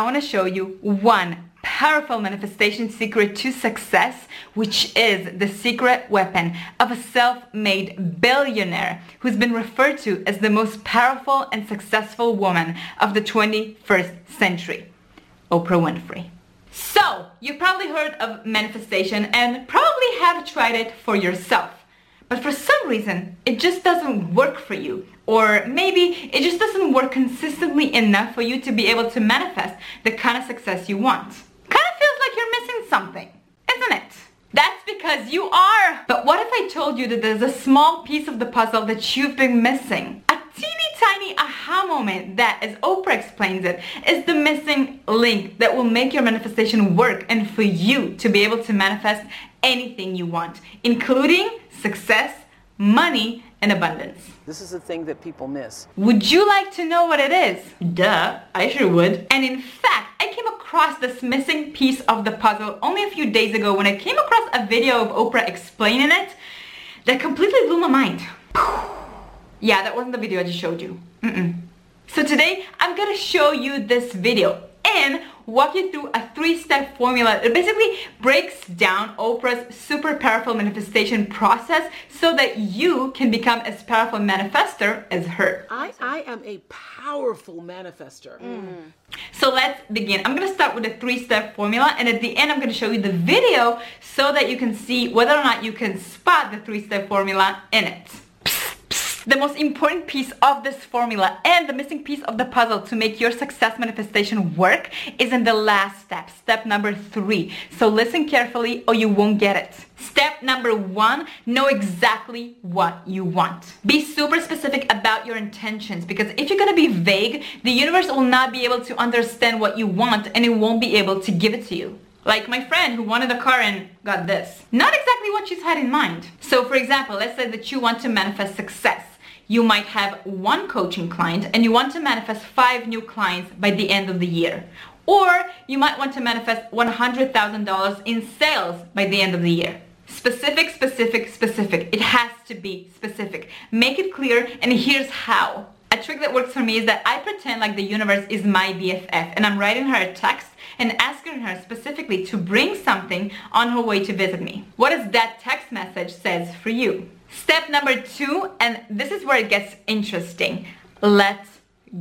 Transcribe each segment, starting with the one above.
I want to show you one powerful manifestation secret to success, which is the secret weapon of a self-made billionaire who's been referred to as the most powerful and successful woman of the 21st century, Oprah Winfrey. So, you've probably heard of manifestation and probably have tried it for yourself. But for some reason, it just doesn't work for you. Or maybe it just doesn't work consistently enough for you to be able to manifest the kind of success you want. Kind of feels like you're missing something, isn't it? That's because you are! But what if I told you that there's a small piece of the puzzle that you've been missing? A aha moment that, as Oprah explains it, is the missing link that will make your manifestation work and for you to be able to manifest anything you want, including success, money, and abundance. This is the thing that people miss. Would you like to know what it is? Duh, I sure would. And in fact, I came across this missing piece of the puzzle only a few days ago when I came across a video of Oprah explaining it that completely blew my mind. Yeah, that wasn't the video I just showed you. Mm -mm. So today, I'm gonna show you this video and walk you through a three-step formula that basically breaks down Oprah's super powerful manifestation process so that you can become as powerful a manifester as her. I, I am a powerful manifester. Mm. So let's begin. I'm gonna start with a three-step formula and at the end I'm gonna show you the video so that you can see whether or not you can spot the three-step formula in it. The most important piece of this formula and the missing piece of the puzzle to make your success manifestation work is in the last step, step number three. So listen carefully or you won't get it. Step number one, know exactly what you want. Be super specific about your intentions because if you're gonna be vague, the universe will not be able to understand what you want and it won't be able to give it to you. Like my friend who wanted a car and got this. Not exactly what she's had in mind. So for example, let's say that you want to manifest success you might have one coaching client and you want to manifest five new clients by the end of the year. Or you might want to manifest $100,000 in sales by the end of the year. Specific, specific, specific. It has to be specific. Make it clear and here's how. A trick that works for me is that I pretend like the universe is my BFF and I'm writing her a text and asking her specifically to bring something on her way to visit me. What does that text message says for you? Step number two, and this is where it gets interesting. Let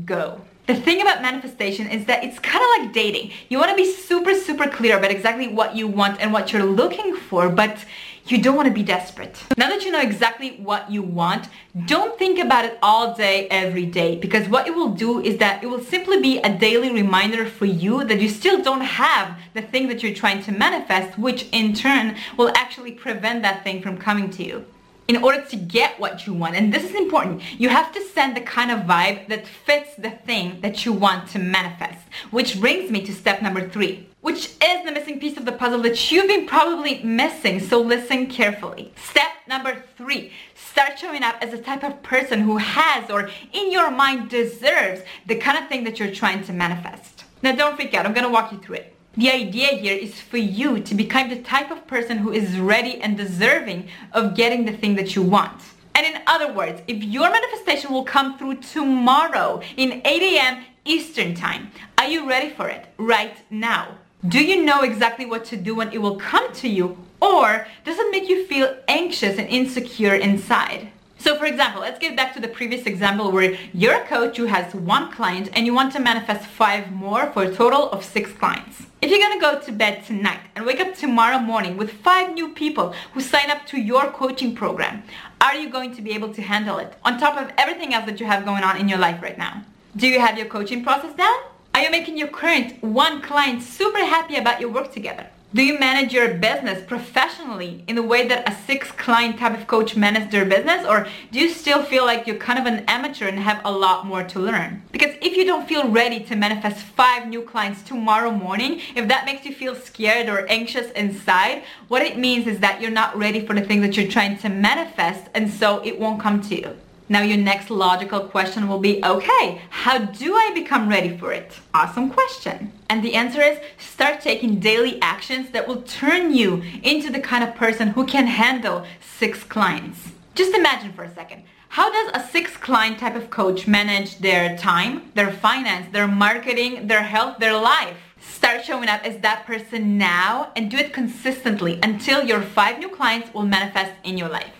go. The thing about manifestation is that it's kind of like dating. You want to be super, super clear about exactly what you want and what you're looking for, but you don't want to be desperate. Now that you know exactly what you want, don't think about it all day, every day, because what it will do is that it will simply be a daily reminder for you that you still don't have the thing that you're trying to manifest, which in turn will actually prevent that thing from coming to you in order to get what you want. And this is important. You have to send the kind of vibe that fits the thing that you want to manifest. Which brings me to step number three, which is the missing piece of the puzzle that you've been probably missing. So listen carefully. Step number three, start showing up as the type of person who has or in your mind deserves the kind of thing that you're trying to manifest. Now don't freak out. I'm going to walk you through it. The idea here is for you to become the type of person who is ready and deserving of getting the thing that you want. And in other words, if your manifestation will come through tomorrow in 8 a.m. Eastern Time, are you ready for it right now? Do you know exactly what to do when it will come to you? Or does it make you feel anxious and insecure inside? So for example, let's get back to the previous example where you're a coach who has one client and you want to manifest five more for a total of six clients. If you're gonna go to bed tonight and wake up tomorrow morning with five new people who sign up to your coaching program, are you going to be able to handle it on top of everything else that you have going on in your life right now? Do you have your coaching process down? Are you making your current one client super happy about your work together? Do you manage your business professionally in the way that a six client type of coach manages their business or do you still feel like you're kind of an amateur and have a lot more to learn? Because if you don't feel ready to manifest five new clients tomorrow morning, if that makes you feel scared or anxious inside, what it means is that you're not ready for the thing that you're trying to manifest and so it won't come to you. Now your next logical question will be, okay, how do I become ready for it? Awesome question. And the answer is start taking daily actions that will turn you into the kind of person who can handle six clients. Just imagine for a second. How does a six client type of coach manage their time, their finance, their marketing, their health, their life? Start showing up as that person now and do it consistently until your five new clients will manifest in your life.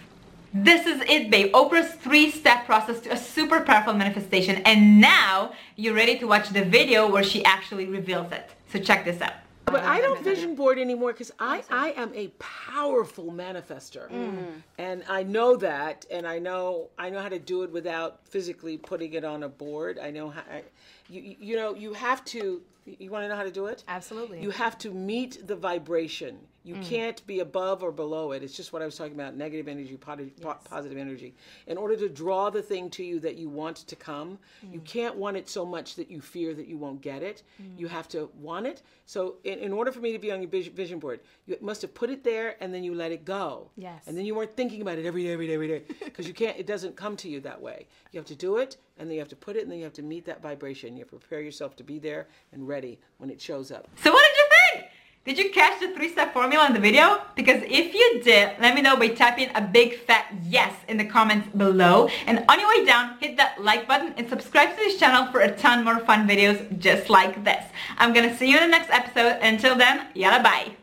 This is it, babe. Oprah's three-step process to a super powerful manifestation. And now you're ready to watch the video where she actually reveals it. So check this out. But I don't vision board anymore because I, I am a powerful manifester, mm. and I know that, and I know I know how to do it without physically putting it on a board. I know how. I, you you know you have to. You want to know how to do it? Absolutely. You have to meet the vibration. You Mm. can't be above or below it. It's just what I was talking about negative energy, poti- po- positive energy. In order to draw the thing to you that you want to come, Mm. you can't want it so much that you fear that you won't get it. You have to want it. So, in, in order for me to be on your vision board, you must have put it there and then you let it go. Yes. And then you weren't thinking about it every day, every day, every day. Because you can't, it doesn't come to you that way. You have to do it and then you have to put it and then you have to meet that vibration. You have to prepare yourself to be there and ready when it shows up. So what did you think? Did you catch the three-step formula in the video? Because if you did, let me know by typing a big fat yes in the comments below. And on your way down, hit that like button and subscribe to this channel for a ton more fun videos just like this. I'm gonna see you in the next episode. Until then, yalla bye.